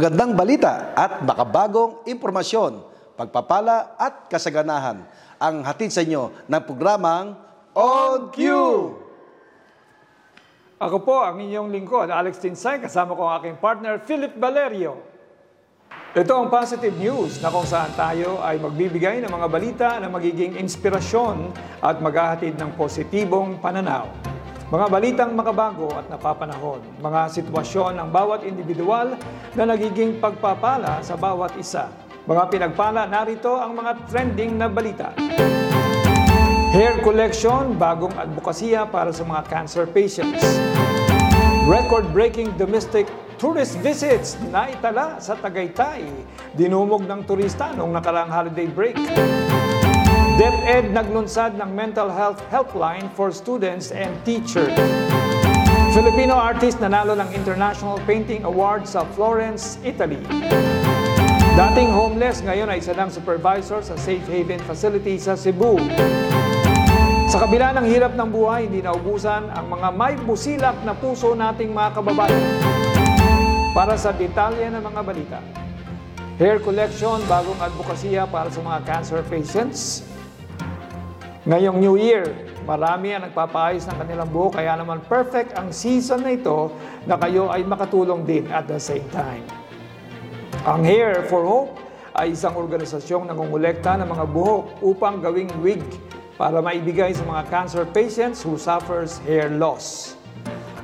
Magandang balita at makabagong impormasyon, pagpapala at kasaganahan ang hatid sa inyo ng programang On Cue! Ako po ang inyong lingkod, Alex Tinsay, kasama ko ang aking partner, Philip Valerio. Ito ang positive news na kung saan tayo ay magbibigay ng mga balita na magiging inspirasyon at maghahatid ng positibong pananaw. Mga balitang makabago at napapanahon, mga sitwasyon ng bawat individual na nagiging pagpapala sa bawat isa. Mga pinagpala, narito ang mga trending na balita. Hair collection, bagong advokasya para sa mga cancer patients. Record-breaking domestic tourist visits na itala sa Tagaytay. Dinumog ng turista noong nakarang holiday break. DepEd naglunsad ng mental health helpline for students and teachers. Filipino artist nanalo ng International Painting Award sa Florence, Italy. Dating homeless, ngayon ay isa ng supervisor sa Safe Haven Facility sa Cebu. Sa kabila ng hirap ng buhay, hindi naubusan ang mga may busilak na puso nating mga kababayan. Para sa detalye ng mga balita. Hair collection, bagong advokasya para sa mga cancer patients. Ngayong New Year, marami ang nagpapaayos ng kanilang buhok kaya naman perfect ang season na ito na kayo ay makatulong din at the same time. Ang Hair for Hope ay isang organisasyong nangungulekta ng mga buhok upang gawing wig para maibigay sa mga cancer patients who suffers hair loss.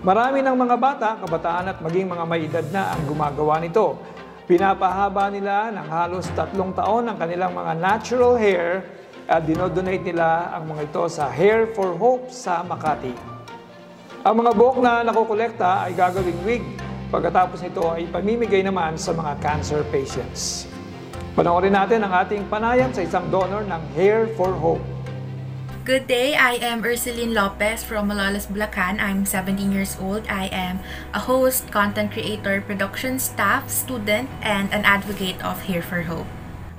Marami ng mga bata, kabataan at maging mga may edad na ang gumagawa nito. Pinapahaba nila ng halos tatlong taon ang kanilang mga natural hair at dinodonate nila ang mga ito sa Hair for Hope sa Makati. Ang mga buhok na nakokolekta ay gagawing wig. Pagkatapos nito ay pamimigay naman sa mga cancer patients. Panoorin natin ang ating panayam sa isang donor ng Hair for Hope. Good day, I am Ursuline Lopez from Malolos, Bulacan. I'm 17 years old. I am a host, content creator, production staff, student, and an advocate of Hair for Hope.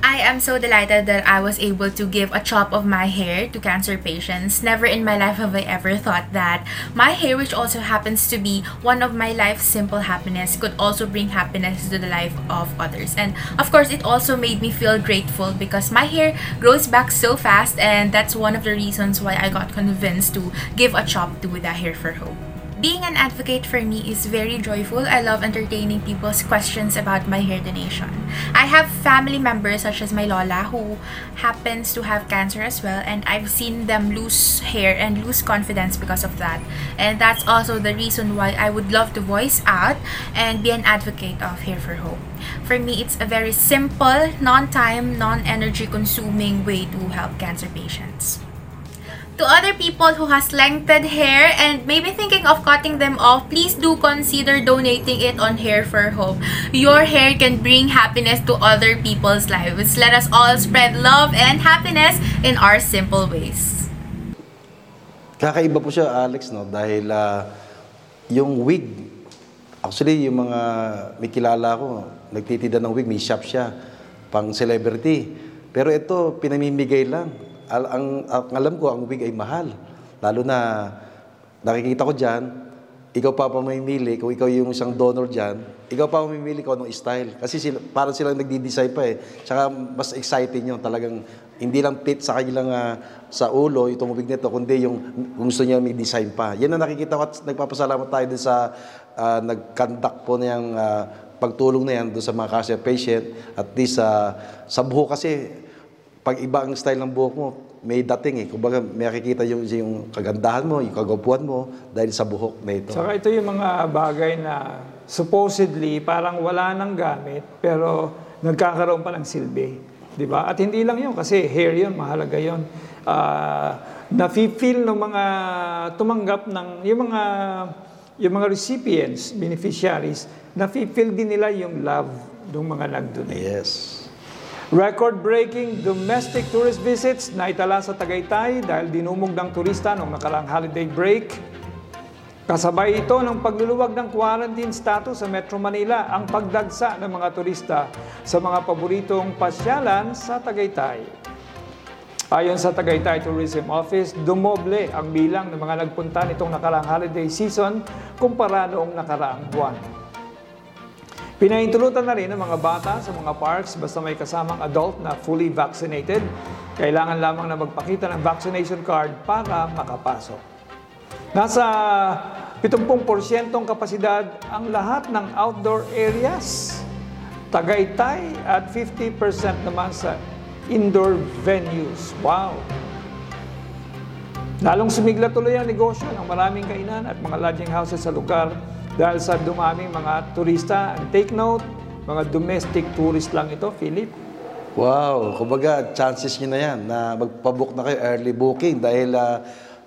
I am so delighted that I was able to give a chop of my hair to cancer patients. Never in my life have I ever thought that my hair, which also happens to be one of my life's simple happiness, could also bring happiness to the life of others. And of course, it also made me feel grateful because my hair grows back so fast, and that's one of the reasons why I got convinced to give a chop to the Hair for Hope. Being an advocate for me is very joyful. I love entertaining people's questions about my hair donation. I have family members such as my Lola who happens to have cancer as well and I've seen them lose hair and lose confidence because of that. And that's also the reason why I would love to voice out and be an advocate of Hair for Hope. For me, it's a very simple, non-time, non-energy consuming way to help cancer patients. To other people who has lengthened hair and maybe thinking of cutting them off, please do consider donating it on Hair for Hope. Your hair can bring happiness to other people's lives. Let us all spread love and happiness in our simple ways. Kakaiba po siya, Alex, no? Dahil ah, yung wig, actually, yung mga may kilala ko, nagtitinda ng wig, may shop siya, pang celebrity. Pero ito, pinamimigay lang. Al- ang, ang alam ko, ang wig ay mahal. Lalo na, nakikita ko dyan, ikaw pa pa mamimili, kung ikaw yung isang donor dyan, ikaw pa mamimili kung anong style. Kasi sila, parang silang nagdi-design pa eh. Tsaka mas exciting yun. Talagang hindi lang fit sa kanilang ah, sa ulo, yung tumubig nito, kundi yung gusto niya may design pa. Yan ang nakikita ko at nagpapasalamat tayo din sa ah, nag-conduct po na yung ah, pagtulong na yan doon sa mga cancer patient. At least sa sa buhok kasi, pag iba ang style ng buhok mo, may dating eh. Kumbaga, may nakikita yung, yung kagandahan mo, yung kagapuan mo, dahil sa buhok na ito. Saka ito yung mga bagay na supposedly parang wala nang gamit pero nagkakaroon pa ng silbi. Di ba? At hindi lang yun kasi hair yun, mahalaga yun. Uh, nafe-feel ng mga tumanggap ng, yung mga, yung mga recipients, beneficiaries, nafe-feel din nila yung love ng mga nag-donate. Yes. Record-breaking domestic tourist visits na itala sa Tagaytay dahil dinumog ng turista noong nakarang holiday break. Kasabay ito ng pagluluwag ng quarantine status sa Metro Manila ang pagdagsa ng mga turista sa mga paboritong pasyalan sa Tagaytay. Ayon sa Tagaytay Tourism Office, dumoble ang bilang ng mga nagpunta nitong nakarang holiday season kumpara noong nakaraang buwan. Pinahintulutan na rin ang mga bata sa mga parks basta may kasamang adult na fully vaccinated. Kailangan lamang na magpakita ng vaccination card para makapasok. Nasa 70% kapasidad ang lahat ng outdoor areas. Tagaytay at 50% naman sa indoor venues. Wow! Lalong sumigla tuloy ang negosyo ng maraming kainan at mga lodging houses sa lugar dahil sa dumaming mga turista. Take note, mga domestic tourist lang ito, Philip. Wow, kumbaga chances niyo na yan na magpabook na kayo early booking dahil ah,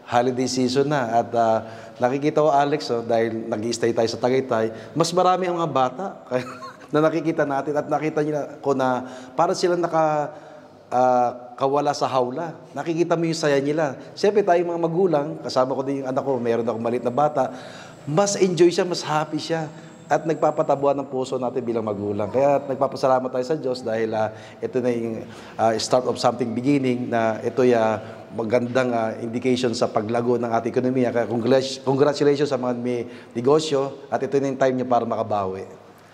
holiday season na at ah, nakikita ko Alex oh, dahil nag-stay tayo sa Tagaytay, mas marami ang mga bata na nakikita natin at nakita niyo ko na para sila naka ah, kawala sa hawla. Nakikita mo yung saya nila. Siyempre tayong mga magulang, kasama ko din yung anak ko, meron akong maliit na bata, mas enjoy siya, mas happy siya at nagpapatabuan ng puso natin bilang magulang. Kaya nagpapasalamat tayo sa Diyos dahil ah, ito na yung ah, start of something beginning na ito ay ah, magandang ah, indication sa paglago ng ating ekonomiya. Kaya congratulations sa mga may negosyo at ito na yung time niya para makabawi.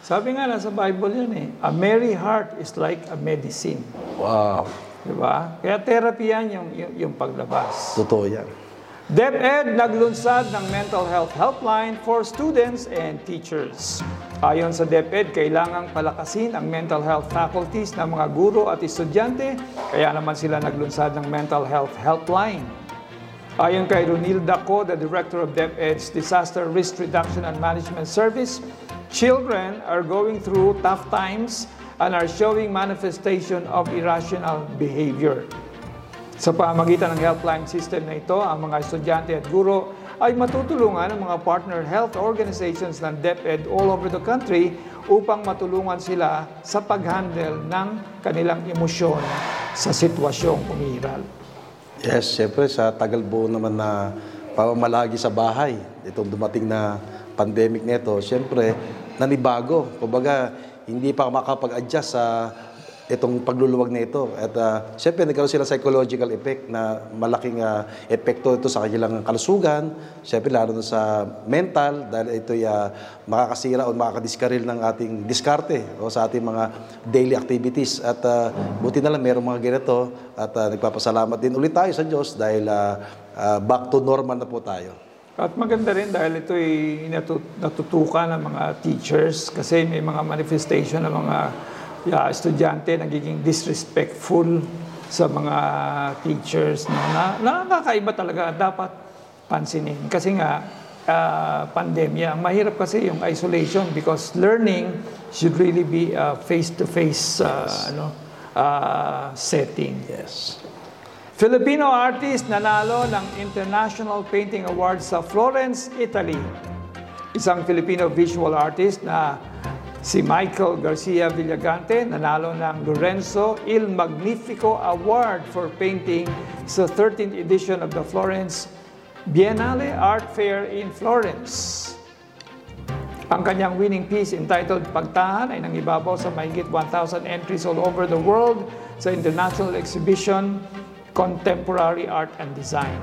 Sabi nga nasa Bible yan eh, a merry heart is like a medicine. Wow, Di ba? Kaya therapy yan yung, yung, yung paglabas. totoo yan. DepEd naglunsad ng mental health helpline for students and teachers. Ayon sa DepEd, kailangang palakasin ang mental health faculties ng mga guro at estudyante, kaya naman sila naglunsad ng mental health helpline. Ayon kay Ronilda Co, the director of DepEd's Disaster Risk Reduction and Management Service, children are going through tough times and are showing manifestation of irrational behavior. Sa pamagitan ng helpline system na ito, ang mga estudyante at guro ay matutulungan ng mga partner health organizations ng DepEd all over the country upang matulungan sila sa pag-handle ng kanilang emosyon sa sitwasyong umiiral. Yes, siyempre sa tagal buo naman na pamamalagi sa bahay, itong dumating na pandemic nito, siyempre nanibago. Kumbaga, hindi pa makapag-adjust sa itong pagluluwag na ito. At uh, siyempre nagkaroon sila psychological effect na malaking ah, epekto ito sa kanilang kalusugan, siyempre lalo na sa mental dahil ito ay ah, makakasira o makakadiskaril ng ating diskarte o sa ating mga daily activities. At ah, buti na lang merong mga ganito at ah, nagpapasalamat din ulit tayo sa Diyos dahil ah, ah, back to normal na po tayo. At maganda rin dahil ito ay natu- natutukan ng mga teachers kasi may mga manifestation ng mga yeah, estudyante nagiging disrespectful sa mga teachers no, na nakakaiba talaga dapat pansinin. Kasi nga, ah, pandemya, mahirap kasi yung isolation because learning should really be a face-to-face ah, ano, ah, setting. Yes. Filipino artist nanalo ng International Painting Award sa Florence, Italy. Isang Filipino visual artist na si Michael Garcia Villagante nanalo ng Lorenzo Il Magnifico Award for painting sa 13th edition of the Florence Biennale Art Fair in Florence. Ang kanyang winning piece entitled Pagtahan ay nangibabaw sa mahigit 1,000 entries all over the world sa international exhibition Contemporary Art and Design.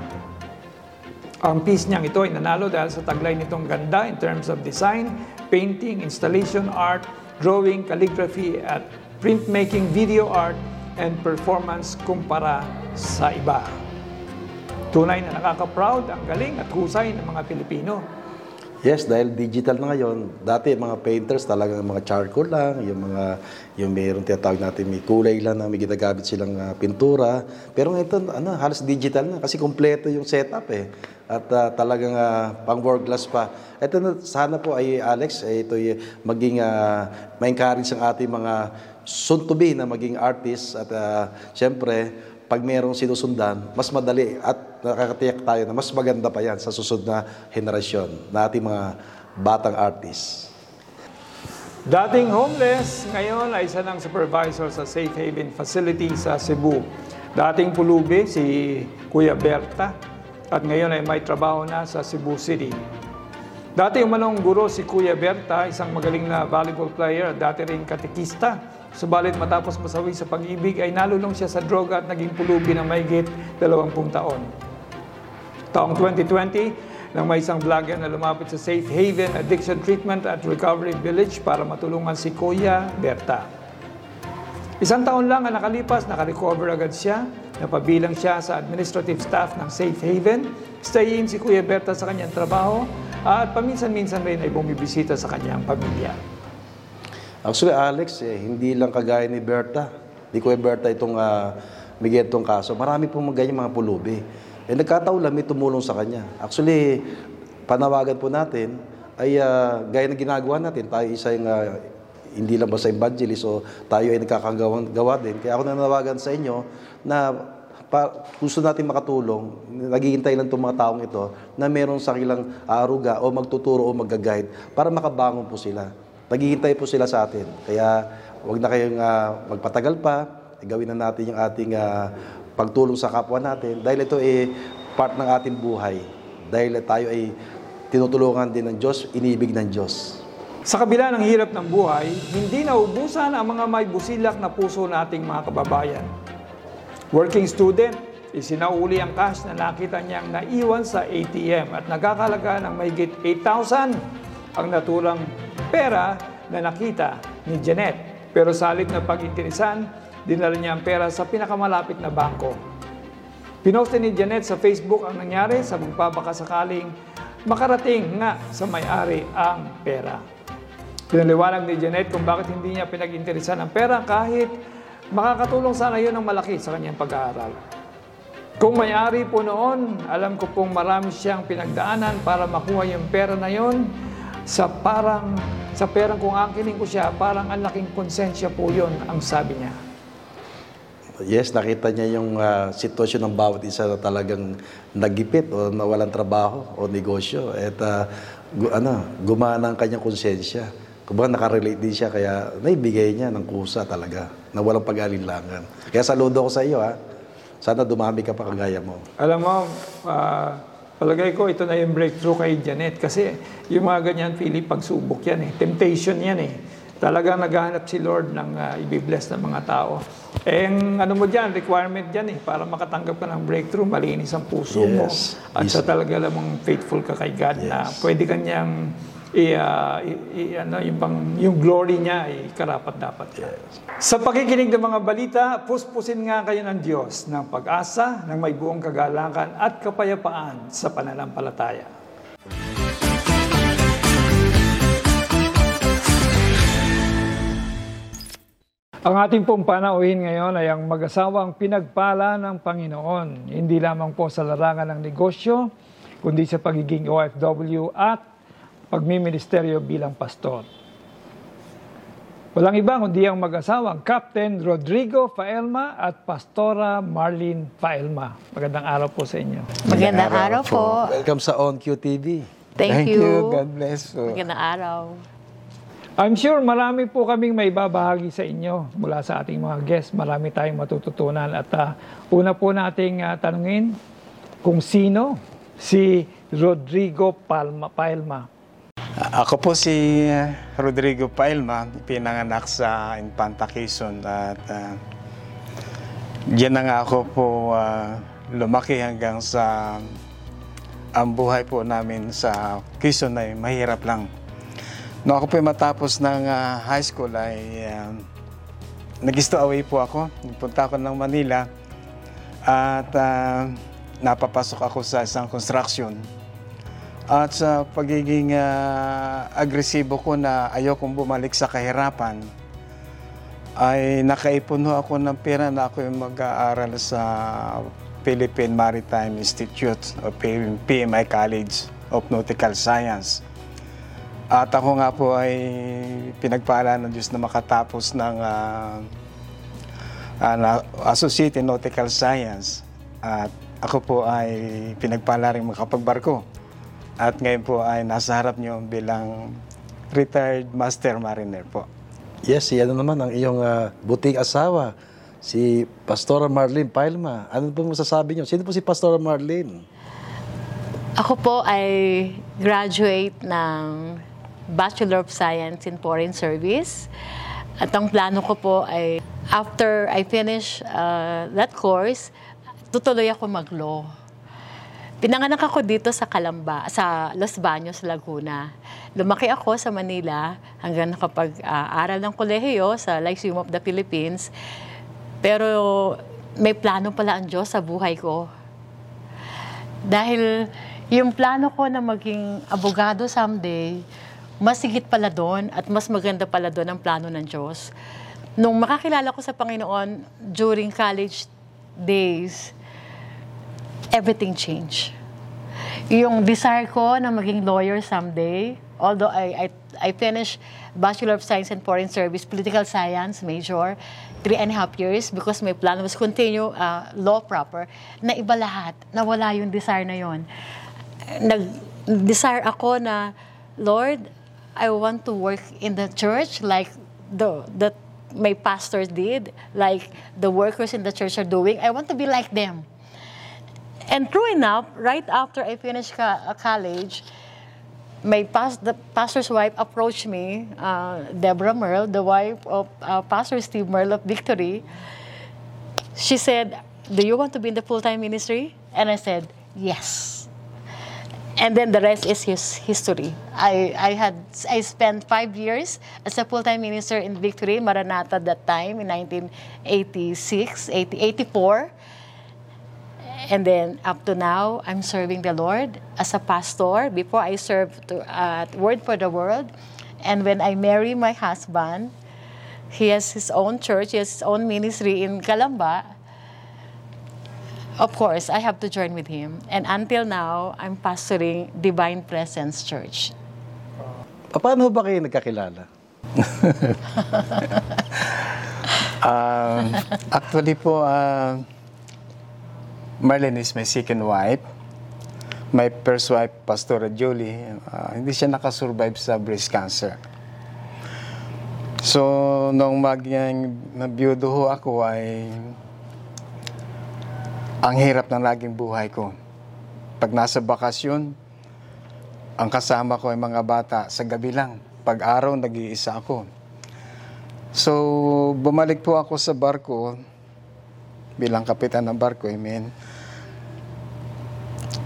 Ang piece niyang ito ay nanalo dahil sa taglay nitong ganda in terms of design, painting, installation art, drawing, calligraphy, at printmaking, video art, and performance kumpara sa iba. Tunay na nakaka-proud ang galing at husay ng mga Pilipino. Yes, dahil digital na ngayon. Dati mga painters talagang mga charcoal lang, yung mga yung mayroong tinatawag natin may kulay lang na may ginagamit silang ah, pintura. Pero ngayon ano, halos digital na kasi kompleto yung setup eh. At ah, talagang ah, pang world class pa. Ito na sana po ay Alex, ay ito ay maging uh, ma-encourage ang ating mga soon to be na maging artist at ah, syempre pag merong sinusundan, mas madali at nakakatiyak tayo na mas maganda pa yan sa susunod na henerasyon na ating mga batang artists. Dating homeless, ngayon ay isa ng supervisor sa Safe Haven Facility sa Cebu. Dating pulubi si Kuya Berta at ngayon ay may trabaho na sa Cebu City. Dati umanong guro si Kuya Berta, isang magaling na volleyball player at dati rin katekista. Subalit matapos masawi sa pag-ibig ay nalulong siya sa droga at naging pulubi ng mahigit 20 taon. Taong 2020, ng may isang vlogger na lumapit sa Safe Haven Addiction Treatment at Recovery Village para matulungan si Kuya Berta. Isang taon lang ang nakalipas, nakarecover agad siya, napabilang siya sa administrative staff ng Safe Haven, staying si Kuya Berta sa kanyang trabaho, at paminsan-minsan rin ay bumibisita sa kanyang pamilya. Actually, Alex, eh, hindi lang kagaya ni Berta. Ni Kuya Berta itong uh, may itong kaso. Marami pong ganyan mga pulubi. Eh, nagkataon lang may tumulong sa kanya. Actually, panawagan po natin ay uh, gaya ng ginagawa natin. Tayo isa yung uh, hindi lang basta evangelist o tayo ay nagkakagawa din. Kaya ako nanawagan sa inyo na pa, gusto natin makatulong, naghihintay lang itong mga taong ito na meron sa kanilang aruga o magtuturo o mag-guide para makabangon po sila. Naghihintay po sila sa atin. Kaya huwag na kayong uh, magpatagal pa. Gawin na natin yung ating uh, pagtulong sa kapwa natin. Dahil ito ay part ng ating buhay. Dahil tayo ay tinutulungan din ng Diyos, inibig ng Diyos. Sa kabila ng hirap ng buhay, hindi naubusan ang mga may busilak na puso nating mga kababayan. Working student, isinauli ang cash na nakita niyang naiwan sa ATM at nagkakalaga ng mahigit 8,000 ang naturang pera na nakita ni Janet. Pero sa halip na pag-interesan, dinala niya ang pera sa pinakamalapit na bangko. Pinost ni Janet sa Facebook ang nangyari sa magpapakasakaling makarating nga sa may-ari ang pera. Pinaliwanag ni Janet kung bakit hindi niya pinag-interesan ang pera kahit makakatulong sana yun ng malaki sa kanyang pag-aaral. Kung may-ari po noon, alam ko pong marami siyang pinagdaanan para makuha yung pera na yon sa parang sa perang kung angkinin ko siya, parang ang laking konsensya po yon ang sabi niya. Yes, nakita niya yung uh, sitwasyon ng bawat isa na talagang nagipit o nawalan trabaho o negosyo. At uh, gu- ano, gumana ang kanyang konsensya. Kumbaga nakarelate din siya kaya naibigay niya ng kusa talaga na walang pag-alinlangan. Kaya saludo ko sa iyo ha. Sana dumami ka pa kagaya mo. Alam mo, uh, Palagay ko, ito na yung breakthrough kay Janet. Kasi yung mga ganyan, Philip, pagsubok yan eh. Temptation yan eh. Talagang naghahanap si Lord ng uh, ibibless ng mga tao. Eh, ano mo dyan, requirement dyan eh, para makatanggap ka ng breakthrough, malinis ang puso yes. mo. At yes. sa talaga lamang faithful ka kay God yes. na pwede kanyang i, uh, i, i, ano, yung, pang, yung glory niya ay karapat dapat. Yes. Sa pakikinig ng mga balita, puspusin nga kayo ng Diyos ng pag-asa, ng may buong kagalangan at kapayapaan sa pananampalataya. Ang ating pong panauhin ngayon ay ang mag-asawang pinagpala ng Panginoon, hindi lamang po sa larangan ng negosyo, kundi sa pagiging OFW at pagmiministeryo bilang pastor. Walang iba kundi ang mag-asawang Captain Rodrigo Faelma at Pastora Marlene Faelma. Magandang araw po sa inyo. Magandang araw, araw po. Welcome sa OnQ TV. Thank, Thank you. you. God bless po. Magandang araw. I'm sure marami po kaming may babahagi sa inyo mula sa ating mga guests. Marami tayong matututunan. At uh, una po nating uh, tanungin kung sino si Rodrigo Palma, Paelma. Ako po si Rodrigo Pailma, pinanganak sa Infanta Quezon at uh, diyan na nga ako po uh, lumaki hanggang sa ang buhay po namin sa Quezon ay mahirap lang. No ako po matapos ng uh, high school ay uh, nag-stowaway po ako. Nagpunta ako ng Manila at uh, napapasok ako sa isang construction at sa pagiging uh, agresibo ko na ayokong bumalik sa kahirapan, ay nakaipon ako ng pera na ako yung mag-aaral sa Philippine Maritime Institute o PMI College of Nautical Science. At ako nga po ay pinagpala ng Diyos na makatapos ng uh, uh, Associate in Nautical Science. At ako po ay pinagpala rin makapagbarko. At ngayon po ay nasa harap niyo bilang retired master mariner po. Yes, si ano naman ang iyong uh, buting asawa, si Pastora Marlene Pailma. Ano po masasabi niyo? Sino po si Pastora Marlene? Ako po ay graduate ng Bachelor of Science in Foreign Service. At ang plano ko po ay after I finish uh, that course, tutuloy ako mag-law. Pinanganak ako dito sa Calamba, sa Los Baños, Laguna. Lumaki ako sa Manila hanggang nakapag-aral ng kolehiyo sa Lyceum of the Philippines. Pero may plano pala ang Diyos sa buhay ko. Dahil yung plano ko na maging abogado someday, mas higit pala doon at mas maganda pala doon ang plano ng Diyos. Nung makakilala ko sa Panginoon during college days, everything changed. Yung desire ko na maging lawyer someday, although I, I, I finished Bachelor of Science and Foreign Service, Political Science major, three and a half years because my plan was continue uh, law proper, na iba lahat, nawala yung desire na yon. Nag-desire ako na, Lord, I want to work in the church like the, the my pastors did, like the workers in the church are doing. I want to be like them. And true enough, right after I finished uh, college, my pas- the pastor's wife approached me, uh, Deborah Merle, the wife of uh, Pastor Steve Merle of Victory. She said, "Do you want to be in the full-time ministry?" And I said, "Yes." And then the rest is his history. I, I had I spent five years as a full-time minister in Victory, Maranatha that time in 1986, 80, 84. And then up to now, I'm serving the Lord as a pastor. Before I served to, uh, Word for the World. And when I marry my husband, he has his own church, he has his own ministry in Calamba. Of course, I have to join with him. And until now, I'm pastoring Divine Presence Church. Paano ba kayo nagkakilala? Um, actually po, uh, Marlene is my second wife. My first wife, Pastora Julie, uh, hindi siya nakasurvive sa breast cancer. So, nung magyang nabiyudo ho ako ay ang hirap ng naging buhay ko. Pag nasa bakasyon, ang kasama ko ay mga bata sa gabi lang. Pag araw, nag-iisa ako. So, bumalik po ako sa barko bilang kapitan ng barko, I mean.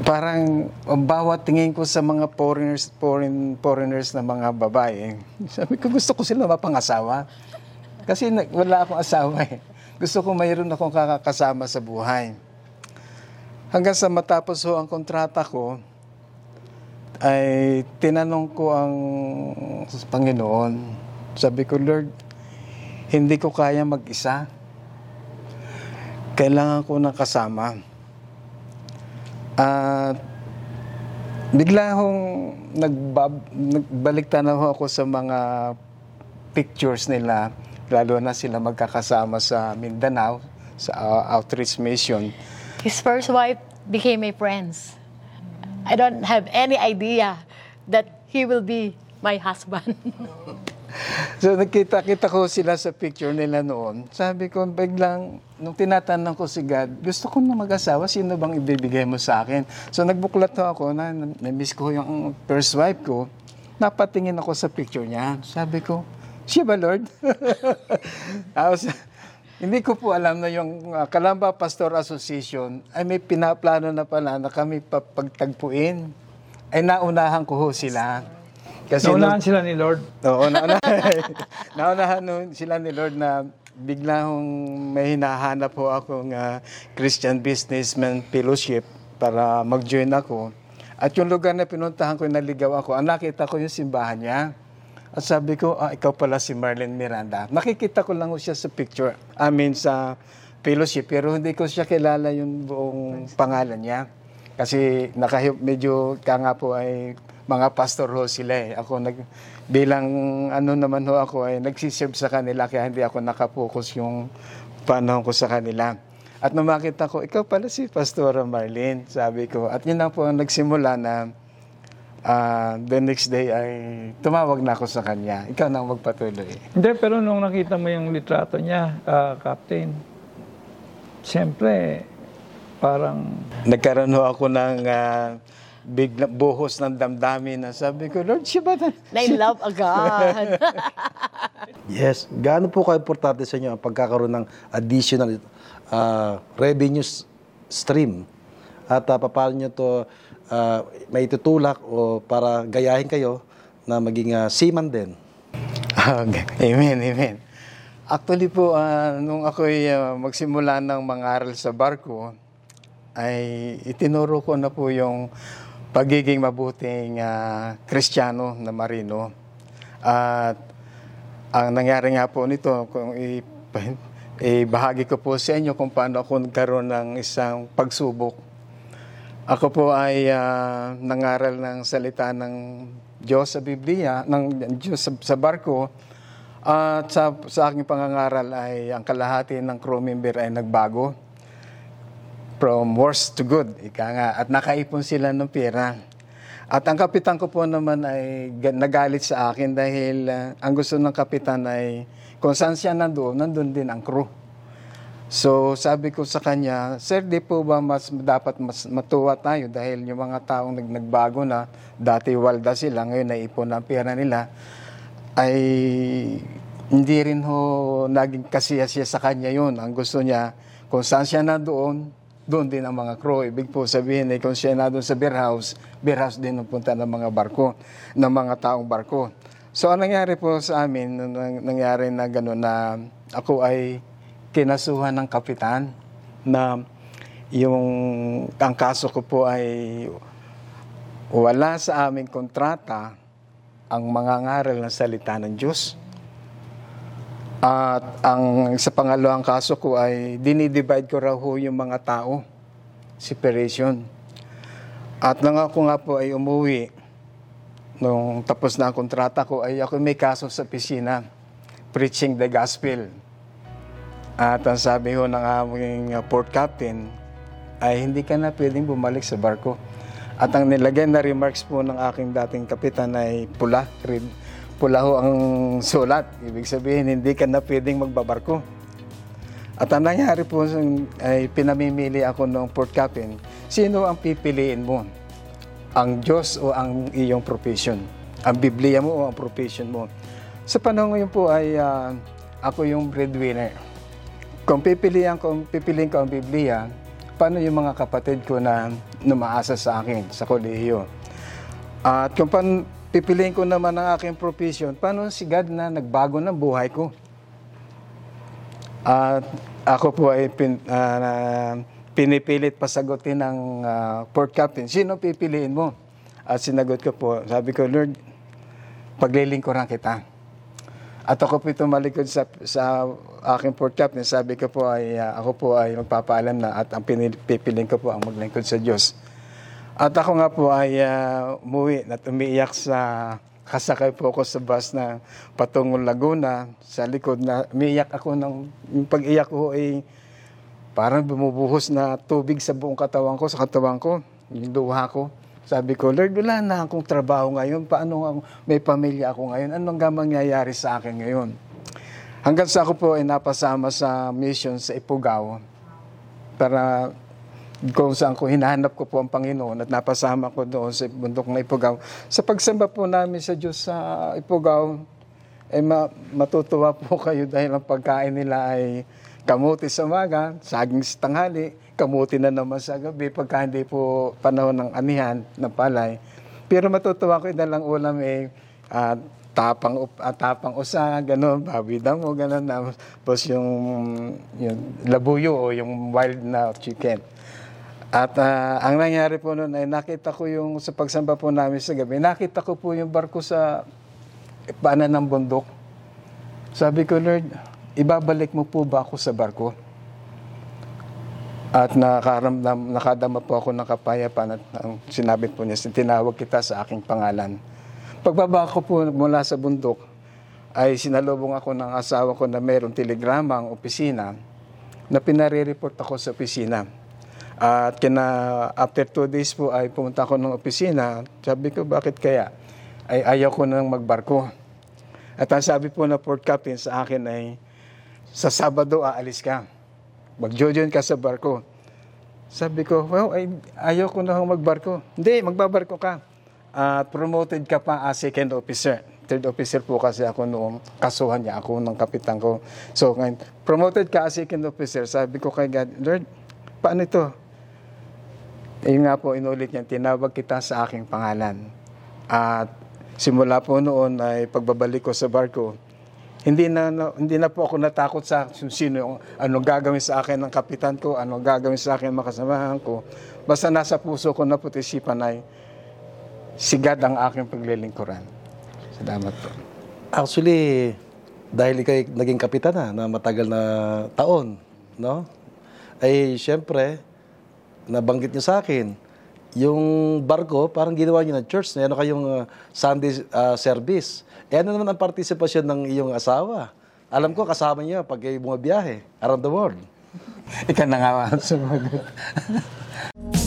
Parang ang bawat tingin ko sa mga foreigners, foreign, foreigners na mga babae, sabi ko gusto ko sila mapangasawa. Kasi wala akong asawa eh. Gusto ko mayroon akong kakakasama sa buhay. Hanggang sa matapos ho ang kontrata ko, ay tinanong ko ang Panginoon. Sabi ko, Lord, hindi ko kaya mag-isa. Kailangan ko ng kasama. At bigla hong nagbab, nagbalik tanaw ako sa mga pictures nila, lalo na sila magkakasama sa Mindanao, sa uh, outreach mission. His first wife became my friends. I don't have any idea that he will be my husband. So nakita-kita ko sila sa picture nila noon. Sabi ko, biglang, nung tinatanong ko si God, gusto ko na mag-asawa, sino bang ibibigay mo sa akin? So nagbuklat ako na na-miss ko yung first wife ko. Napatingin ako sa picture niya. Sabi ko, siya ba Lord? Tapos, hindi ko po alam na yung uh, Kalamba Pastor Association ay may pinaplano na pala na kami papagtagpuin. Ay naunahan ko ho sila. Kasi nung- Naunahan sila ni Lord. Oo, naunahan, naunahan nun sila ni Lord na bigla hong may hinahanap po akong ah, Christian Businessman Fellowship para mag-join ako. At yung lugar na pinuntahan ko, naligaw ako, ah, nakita ko yung simbahan niya. At sabi ko, ah, ikaw pala si Marlene Miranda. Nakikita ko lang siya sa picture, I mean sa fellowship, pero hindi ko siya kilala yung buong pangalan niya. Kasi naka, medyo ka nga po ay mga pastor ho sila eh. Ako nag, bilang ano naman ho ako ay nagsiserve sa kanila kaya hindi ako nakapokus yung panahon ko sa kanila. At nung makita ko, ikaw pala si Pastora Marlene, sabi ko. At yun na po ang nagsimula na ah, the next day ay tumawag na ako sa kanya. Ikaw na magpatuloy. Hindi, pero nung nakita mo yung litrato niya, ah, Captain, siyempre, parang Nagkaroon ho ako ng ah, bigla, buhos ng damdamin na sabi ko, Lord, siya ba na? na in love agad. Yes. Gaano po ka-importante sa inyo ang pagkakaroon ng additional ah, revenue stream at uh, paano nyo to uh, may tutulak o para gayahin kayo na maging uh, seaman din. Okay. Amen, amen. Actually po, ah, nung ako'y ah, magsimula ng mangaral sa barko, ay itinuro ko na po yung pagiging mabuting ah, kristyano na marino. At ang nangyari nga po nito, kung ibahagi ko po sa inyo kung paano ako nagkaroon ng isang pagsubok. Ako po ay ah, nangaral ng salita ng Diyos sa Biblia, ng Diyos sa, sa barko. At sa, sa aking pangangaral ay ang kalahati ng crew member ay nagbago. From worse to good, ika nga. At nakaipon sila ng pera. At ang kapitan ko po naman ay ga- nagalit sa akin dahil ah, ang gusto ng kapitan ay kung saan siya nandoon, nandun din ang crew. So sabi ko sa kanya, Sir, di po ba mas dapat mas matuwa tayo dahil yung mga taong nag, nagbago na, dati walda sila, ngayon naipon na ang pera nila, ay hindi rin ho naging kasiyasiya sa kanya yun. Ang gusto niya, kung saan siya na doon din ang mga crew. Ibig po sabihin eh, kung siya na doon sa beer house, beer house din ang punta ng mga barko, ng mga taong barko. So, ang nangyari po sa amin, nang- nangyari na gano'n na ako ay kinasuhan ng kapitan na yung ang kaso ko po ay wala sa aming kontrata ang mga ngaral ng salita ng Diyos. At ang sa pangalawang kaso ko ay dinidivide ko raw ho yung mga tao, separation. At nang ako nga po ay umuwi, nung tapos na ang kontrata ko, ay ako may kaso sa pisina, preaching the gospel. At ang sabi ho ng aming uh, port captain, ay hindi ka na pwedeng bumalik sa barko. At ang nilagay na remarks po ng aking dating kapitan ay pula. Pula ho ang sulat. Ibig sabihin, hindi ka na pwedeng magbabarko. At ang nangyari po ay pinamimili ako ng port captain. Sino ang pipiliin mo? Ang Diyos o ang iyong profession? Ang Biblia mo o ang profession mo? Sa panahon ngayon po ay ah, ako yung breadwinner. Kung pipiliin ko, pipiliin ko ang Biblia, paano yung mga kapatid ko na numaasa sa akin sa kolehiyo? At kung pan, pipiliin ko naman ang aking profession, paano si God na nagbago ng buhay ko? At ako po ay pin, na- pinipilit pasagutin ng ah, port captain. Sino pipiliin mo? At sinagot ko po, sabi ko, Lord, paglilingkuran kita. At ako po tumalikod sa, sa aking port captain. Sabi ko po ay ah, ako po ay magpapaalam na at ang pipiliin ko po ang maglingkod sa Diyos. At ako nga po ay ah, umuwi at umiiyak sa kasakay po ako sa bus na patungong Laguna sa likod na umiiyak ako ng yung pag-iyak ko ay parang bumubuhos na tubig sa buong katawan ko, sa katawan ko, yung luha ko. Sabi ko, Lord, wala na akong trabaho ngayon. Paano ako, may pamilya ako ngayon? Anong mangyayari sa akin ngayon? Hanggang sa ako po ay napasama sa mission sa Ipugao para kung saan ko hinahanap ko po ang Panginoon at napasama ko doon sa bundok ng Ipugao. Sa pagsamba po namin sa Diyos sa Ipugao, eh ma- matutuwa po kayo dahil ang pagkain nila ay kamuti sa maga, saging sa tanghali, kamuti na naman sa gabi pagka hindi po panahon ng anihan ng palay. Pero matutuwa ko na lang ulam eh ah, tapang ah, tapang usa, ganun, baboy mo, ganun na. Tapos yung, yung labuyo o yung wild na chicken. At ah, ang nangyari po noon ay nakita ko yung sa pagsamba po namin sa gabi, nakita ko po yung barko sa paanan ng bundok. Sabi ko, Lord, ibabalik mo po ba ako sa barko? At nakaramdam, nakadama po ako ng kapayapaan at ang sinabi po niya, tinawag kita sa aking pangalan. Pagbaba ko po mula sa bundok, ay sinalubong ako ng asawa ko na mayroong telegrama ang opisina na pinare-report ako sa opisina. At kina, after two days po ay pumunta ako ng opisina. Sabi ko, bakit kaya? Ay ayaw ko nang magbarko. At ang sabi po na port captain sa akin ay, sa Sabado aalis ka. Mag-join ka sa barko. Sabi ko, well, ay, ayaw ko na hong magbarko. Hindi, magbabarko ka. At promoted ka pa as second officer. Third officer po kasi ako noong kasuhan niya ako ng kapitan ko. So, ngayon, promoted ka as second officer. Sabi ko kay God, Lord, paano ito? Yun nga po, inulit niya, tinawag kita sa aking pangalan. At simula po noon ay pagbabalik ko sa barko, hindi na, na- hindi na po ako natakot sa sino anong gagawin sa akin ng kapitan ko, anong gagawin sa akin ng makasamahan ko. Basta nasa puso ko na po isipan ay sigad ang aking paglilingkuran. Salamat po. Actually, dahil ikaw ay naging kapitan na, na matagal na taon, no? Ay, syempre, nabanggit niyo sa akin, yung barko, parang ginawa niyo ng church, na ano kayong uh, Sunday uh, service. Eh, ano naman ang partisipasyon ng iyong asawa? Alam ko, kasama niya pag kayo bumabiyahe around the world. Ikaw na nga sumagot.